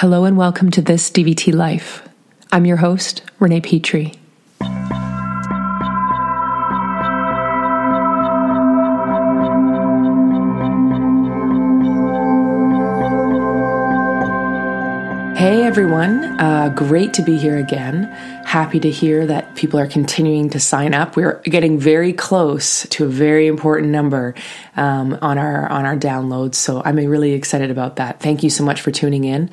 Hello and welcome to This DVT Life. I'm your host, Renee Petrie. Hey everyone, uh, great to be here again. Happy to hear that people are continuing to sign up. We're getting very close to a very important number um, on our on our downloads, so I'm really excited about that. Thank you so much for tuning in.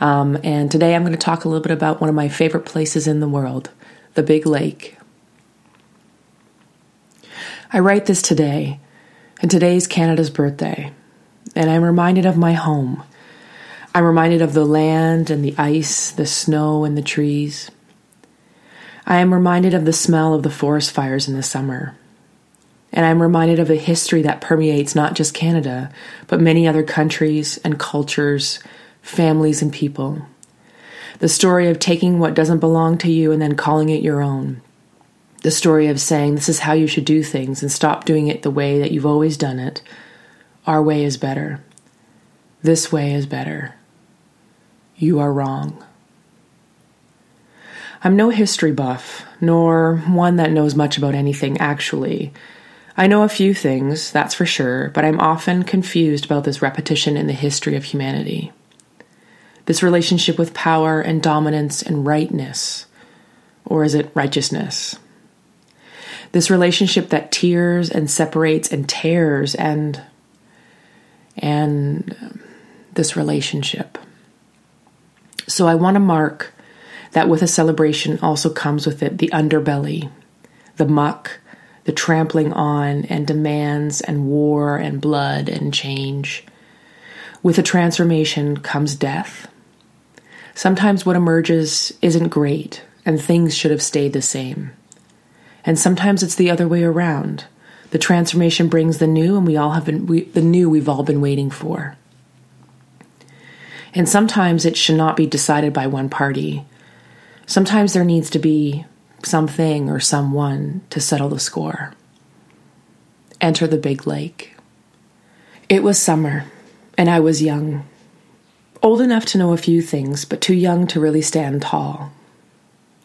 Um, and today I'm going to talk a little bit about one of my favorite places in the world, the Big Lake. I write this today, and today is Canada's birthday, and I'm reminded of my home I'm reminded of the land and the ice, the snow and the trees. I am reminded of the smell of the forest fires in the summer. And I'm reminded of the history that permeates not just Canada, but many other countries and cultures, families and people. The story of taking what doesn't belong to you and then calling it your own. The story of saying this is how you should do things and stop doing it the way that you've always done it. Our way is better. This way is better. You are wrong. I'm no history buff, nor one that knows much about anything actually. I know a few things, that's for sure, but I'm often confused about this repetition in the history of humanity. This relationship with power and dominance and rightness. Or is it righteousness? This relationship that tears and separates and tears and. and um, this relationship. So I want to mark that with a celebration also comes with it the underbelly, the muck, the trampling on and demands and war and blood and change. With a transformation comes death. Sometimes what emerges isn't great and things should have stayed the same. And sometimes it's the other way around. The transformation brings the new and we all have been we, the new we've all been waiting for. And sometimes it should not be decided by one party. Sometimes there needs to be something or someone to settle the score. Enter the big lake. It was summer, and I was young. Old enough to know a few things, but too young to really stand tall.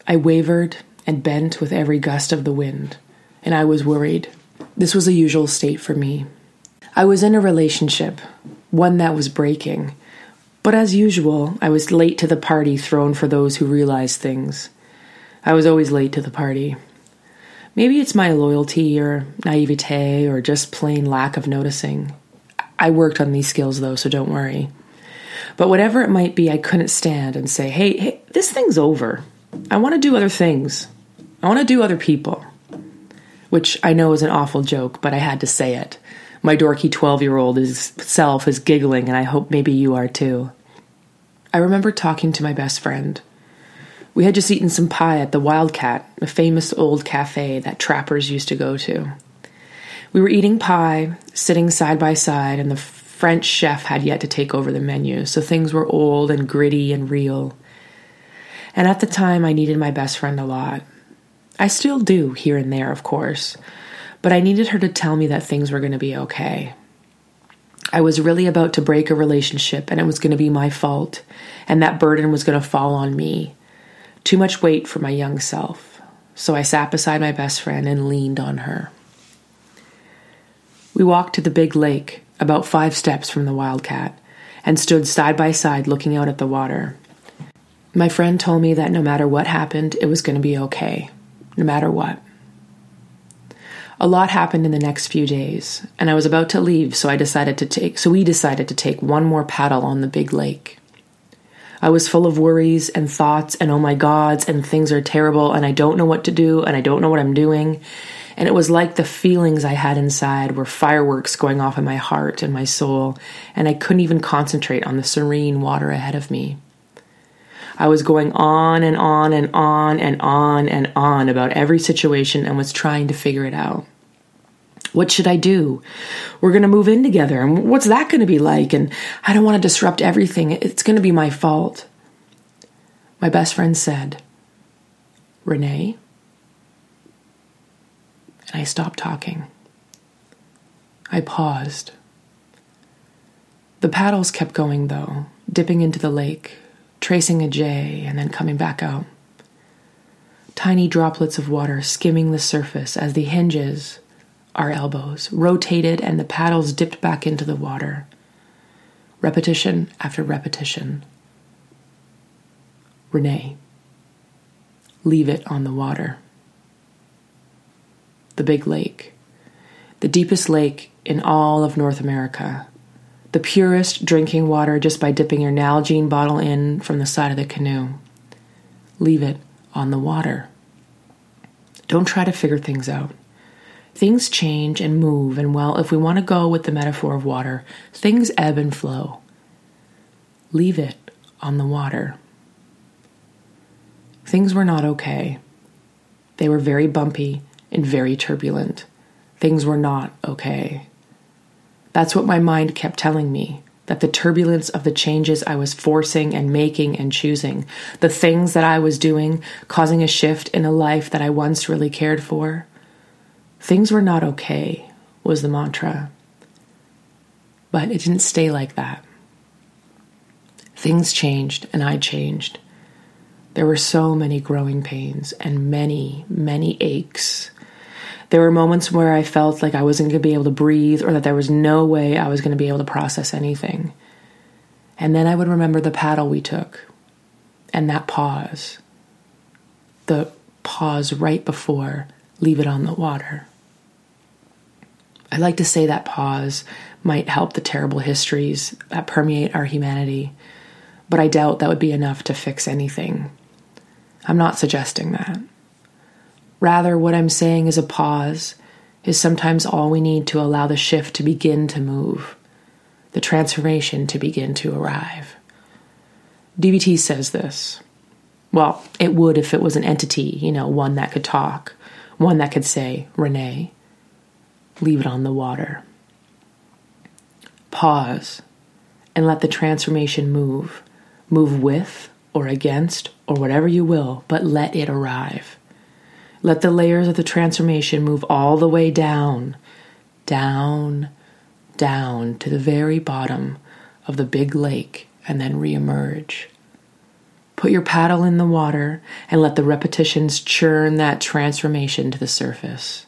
I wavered and bent with every gust of the wind, and I was worried. This was a usual state for me. I was in a relationship, one that was breaking, but as usual, I was late to the party thrown for those who realize things. I was always late to the party. Maybe it's my loyalty or naivete or just plain lack of noticing. I worked on these skills though, so don't worry. But whatever it might be, I couldn't stand and say, hey, hey this thing's over. I want to do other things. I want to do other people. Which I know is an awful joke, but I had to say it. My dorky 12 year old self is giggling, and I hope maybe you are too. I remember talking to my best friend. We had just eaten some pie at the Wildcat, a famous old cafe that trappers used to go to. We were eating pie, sitting side by side, and the French chef had yet to take over the menu, so things were old and gritty and real. And at the time, I needed my best friend a lot. I still do, here and there, of course but I needed her to tell me that things were going to be okay. I was really about to break a relationship and it was going to be my fault, and that burden was going to fall on me. Too much weight for my young self. So I sat beside my best friend and leaned on her. We walked to the big lake, about five steps from the Wildcat, and stood side by side looking out at the water. My friend told me that no matter what happened, it was going to be okay, no matter what. A lot happened in the next few days, and I was about to leave, so I decided to take so we decided to take one more paddle on the big lake. I was full of worries and thoughts and oh my gods and things are terrible and I don't know what to do and I don't know what I'm doing. And it was like the feelings I had inside were fireworks going off in my heart and my soul, and I couldn't even concentrate on the serene water ahead of me. I was going on and on and on and on and on about every situation and was trying to figure it out. What should I do? We're going to move in together, and what's that going to be like? And I don't want to disrupt everything. It's going to be my fault. My best friend said, Renee. And I stopped talking. I paused. The paddles kept going, though, dipping into the lake, tracing a J and then coming back out. Tiny droplets of water skimming the surface as the hinges, our elbows, rotated and the paddles dipped back into the water. Repetition after repetition. Renee. Leave it on the water. The big lake. The deepest lake in all of North America. The purest drinking water just by dipping your Nalgene bottle in from the side of the canoe. Leave it on the water. Don't try to figure things out. Things change and move, and well, if we want to go with the metaphor of water, things ebb and flow. Leave it on the water. Things were not okay. They were very bumpy and very turbulent. Things were not okay. That's what my mind kept telling me that the turbulence of the changes I was forcing and making and choosing, the things that I was doing, causing a shift in a life that I once really cared for, things were not okay, was the mantra. But it didn't stay like that. Things changed and I changed. There were so many growing pains and many, many aches there were moments where I felt like I wasn't going to be able to breathe or that there was no way I was going to be able to process anything. And then I would remember the paddle we took and that pause. The pause right before leave it on the water. I like to say that pause might help the terrible histories that permeate our humanity, but I doubt that would be enough to fix anything. I'm not suggesting that. Rather, what I'm saying is a pause is sometimes all we need to allow the shift to begin to move, the transformation to begin to arrive. DVT says this. Well, it would if it was an entity, you know, one that could talk, one that could say, Renee, leave it on the water. Pause and let the transformation move. Move with or against or whatever you will, but let it arrive. Let the layers of the transformation move all the way down, down, down to the very bottom of the big lake and then reemerge. Put your paddle in the water and let the repetitions churn that transformation to the surface.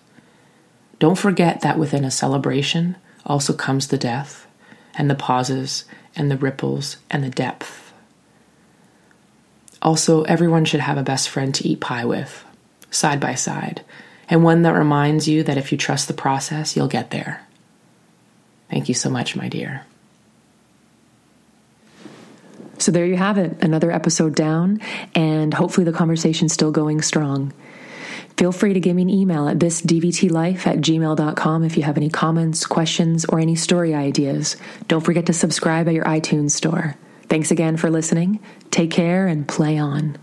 Don't forget that within a celebration also comes the death, and the pauses, and the ripples, and the depth. Also, everyone should have a best friend to eat pie with side by side, and one that reminds you that if you trust the process, you'll get there. Thank you so much, my dear. So there you have it, another episode down, and hopefully the conversation's still going strong. Feel free to give me an email at thisdvtlife at gmail.com if you have any comments, questions, or any story ideas. Don't forget to subscribe at your iTunes store. Thanks again for listening. Take care and play on.